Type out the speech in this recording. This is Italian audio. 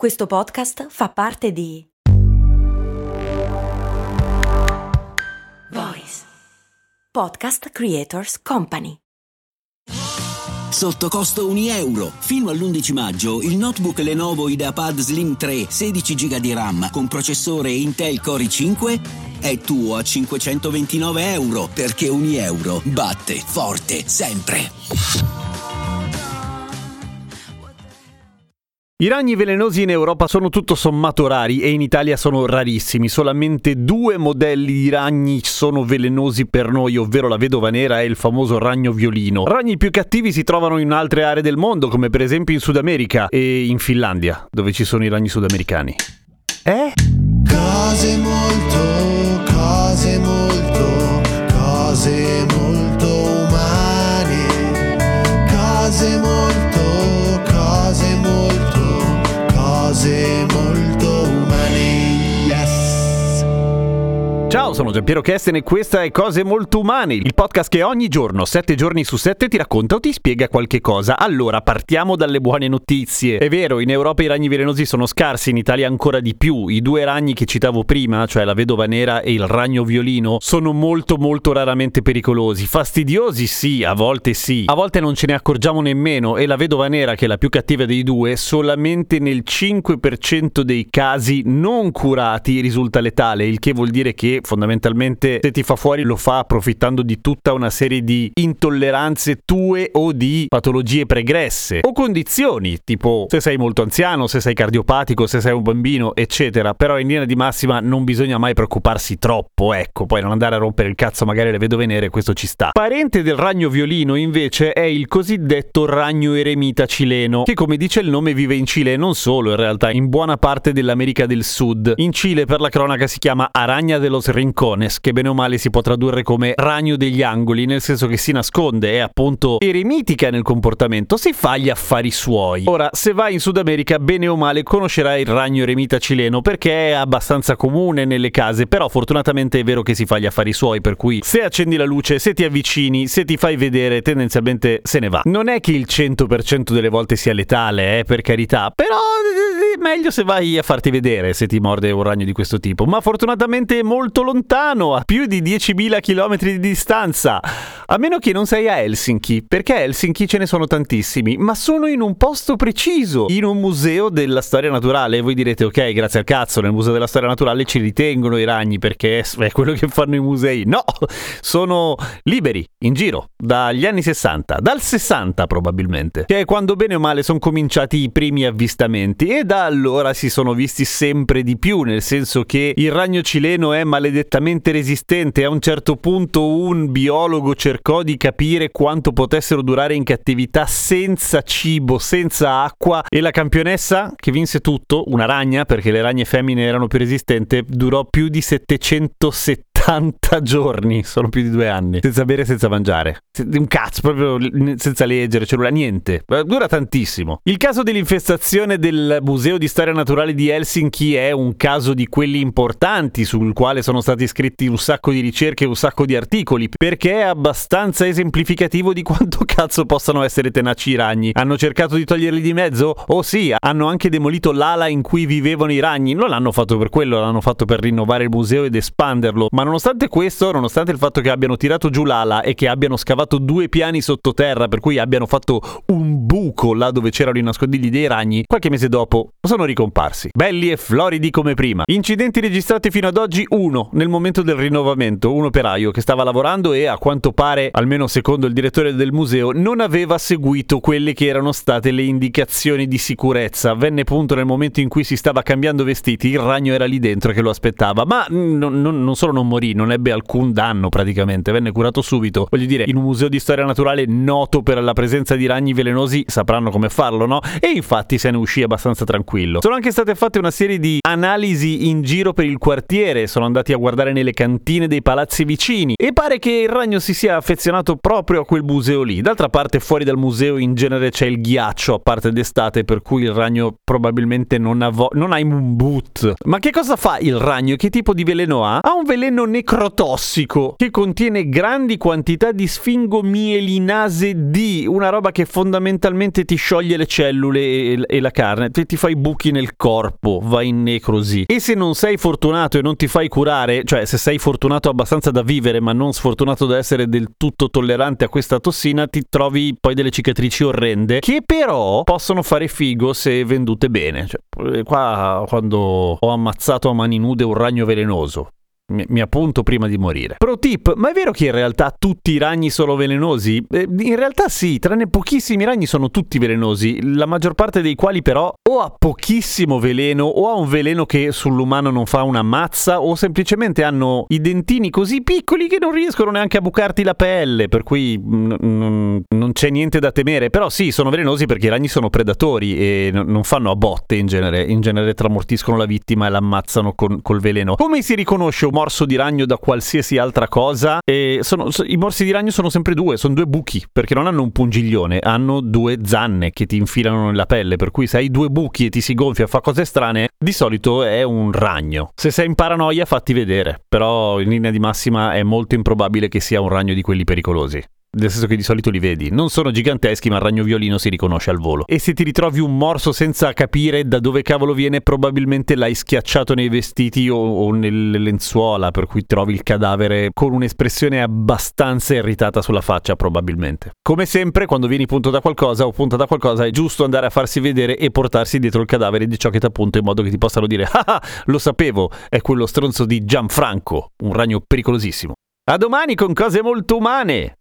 Questo podcast fa parte di Voice Podcast Creators Company. Sotto costo 1 euro. Fino all'11 maggio il notebook Lenovo IdeaPad Slim 3 16 GB di RAM con processore Intel Core i5 è tuo a 529 euro perché 1 euro batte forte sempre. I ragni velenosi in Europa sono tutto sommato rari e in Italia sono rarissimi. Solamente due modelli di ragni sono velenosi per noi, ovvero la vedova nera e il famoso ragno violino. Ragni più cattivi si trovano in altre aree del mondo, come per esempio in Sud America e in Finlandia, dove ci sono i ragni sudamericani. Eh? Cose molto, Ciao, sono Giampiero Kesten e questa è Cose Molto Umane, il podcast che ogni giorno, 7 giorni su 7, ti racconta o ti spiega qualche cosa. Allora, partiamo dalle buone notizie. È vero, in Europa i ragni velenosi sono scarsi, in Italia ancora di più. I due ragni che citavo prima, cioè la vedova nera e il ragno violino, sono molto molto raramente pericolosi. Fastidiosi sì, a volte sì. A volte non ce ne accorgiamo nemmeno e la vedova nera, che è la più cattiva dei due, solamente nel 5% dei casi non curati risulta letale, il che vuol dire che fondamentalmente se ti fa fuori lo fa approfittando di tutta una serie di intolleranze tue o di patologie pregresse o condizioni, tipo se sei molto anziano, se sei cardiopatico, se sei un bambino, eccetera. Però in linea di massima non bisogna mai preoccuparsi troppo, ecco, poi non andare a rompere il cazzo magari alle vedove nere, questo ci sta. Parente del ragno violino invece è il cosiddetto ragno eremita cileno, che come dice il nome vive in Cile e non solo, in realtà in buona parte dell'America del Sud. In Cile per la cronaca si chiama Aragna de los Rincones, che bene o male si può tradurre come ragno degli angoli, nel senso che si nasconde, è appunto eremitica nel comportamento, si fa gli affari suoi. Ora, se vai in Sud America, bene o male conoscerai il ragno eremita cileno perché è abbastanza comune nelle case, però fortunatamente è vero che si fa gli affari suoi, per cui se accendi la luce, se ti avvicini, se ti fai vedere, tendenzialmente se ne va. Non è che il 100% delle volte sia letale, eh, per carità, però eh, meglio se vai a farti vedere se ti morde un ragno di questo tipo, ma fortunatamente è molto lontano, a più di 10.000 km di distanza. A meno che non sei a Helsinki, perché a Helsinki ce ne sono tantissimi, ma sono in un posto preciso, in un museo della storia naturale. E voi direte, ok, grazie al cazzo, nel museo della storia naturale ci ritengono i ragni perché è quello che fanno i musei. No, sono liberi, in giro, dagli anni 60, dal 60 probabilmente, che è quando bene o male sono cominciati i primi avvistamenti e da allora si sono visti sempre di più, nel senso che il ragno cileno è maledettamente resistente. A un certo punto un biologo cercò di capire quanto potessero durare in cattività senza cibo, senza acqua e la campionessa che vinse tutto, una ragna, perché le ragne femmine erano più resistenti, durò più di 770 80 giorni, sono più di due anni, senza bere e senza mangiare. Un cazzo, proprio senza leggere, cellulare, niente. Dura tantissimo. Il caso dell'infestazione del Museo di Storia Naturale di Helsinki è un caso di quelli importanti sul quale sono stati scritti un sacco di ricerche e un sacco di articoli, perché è abbastanza esemplificativo di quanto cazzo possano essere tenaci i ragni. Hanno cercato di toglierli di mezzo? Oh sì, hanno anche demolito l'ala in cui vivevano i ragni. Non l'hanno fatto per quello, l'hanno fatto per rinnovare il museo ed espanderlo. Ma nonostante questo, nonostante il fatto che abbiano tirato giù l'ala e che abbiano scavato due piani sottoterra, per cui abbiano fatto un buco là dove c'erano i nascondigli dei ragni, qualche mese dopo sono ricomparsi. Belli e floridi come prima. Incidenti registrati fino ad oggi, uno nel momento del rinnovamento, un operaio che stava lavorando e a quanto pare, almeno secondo il direttore del museo, non aveva seguito quelle che erano state le indicazioni di sicurezza. Venne punto nel momento in cui si stava cambiando vestiti, il ragno era lì dentro che lo aspettava, ma mm, non, non- solo non morì, non ebbe alcun danno praticamente, venne curato subito. Voglio dire, in un museo di storia naturale noto per la presenza di ragni velenosi sapranno come farlo, no? E infatti se ne uscì abbastanza tranquillo. Sono anche state fatte una serie di analisi in giro per il quartiere, sono andati a guardare nelle cantine dei palazzi vicini e pare che il ragno si sia affezionato proprio a quel museo lì. D'altra parte fuori dal museo in genere c'è il ghiaccio a parte d'estate per cui il ragno probabilmente non ha, non ha un boot. Ma che cosa fa il ragno? Che tipo di veleno ha? Ha un veleno necrotossico che contiene grandi quantità di sfingomielinase D, una roba che fondamentalmente ti scioglie le cellule e, e la carne, ti, ti fai buchi nel corpo, vai in necrosi. E se non sei fortunato e non ti fai curare, cioè se sei fortunato abbastanza da vivere ma non sfortunato da essere del tutto tollerante a questa tossina, ti trovi poi delle cicatrici orrende che però possono fare figo se vendute bene. Cioè, qua quando ho ammazzato a mani nude un ragno velenoso mi, mi, appunto prima di morire. Pro tip, ma è vero che in realtà tutti i ragni sono velenosi? Eh, in realtà sì, tranne pochissimi ragni sono tutti velenosi, la maggior parte dei quali però o ha pochissimo veleno o ha un veleno che sull'umano non fa una mazza o semplicemente hanno i dentini così piccoli che non riescono neanche a bucarti la pelle, per cui n- n- non c'è niente da temere, però sì, sono velenosi perché i ragni sono predatori e n- non fanno a botte in genere, in genere tramortiscono la vittima e l'ammazzano con- col veleno. Come si riconosce un morso di ragno da qualsiasi altra cosa. E sono, so, I morsi di ragno sono sempre due, sono due buchi, perché non hanno un pungiglione, hanno due zanne che ti infilano nella pelle, per cui se hai due buchi e ti si gonfia fa cose strane, di solito è un ragno. Se sei in paranoia fatti vedere, però in linea di massima è molto improbabile che sia un ragno di quelli pericolosi nel senso che di solito li vedi. Non sono giganteschi, ma il ragno violino si riconosce al volo. E se ti ritrovi un morso senza capire da dove cavolo viene, probabilmente l'hai schiacciato nei vestiti o, o nelle lenzuola, per cui trovi il cadavere con un'espressione abbastanza irritata sulla faccia, probabilmente. Come sempre, quando vieni punto da qualcosa o punta da qualcosa, è giusto andare a farsi vedere e portarsi dietro il cadavere di ciò che ti appunto, in modo che ti possano dire: Ah, ah lo sapevo, è quello stronzo di Gianfranco, un ragno pericolosissimo. A domani con cose molto umane!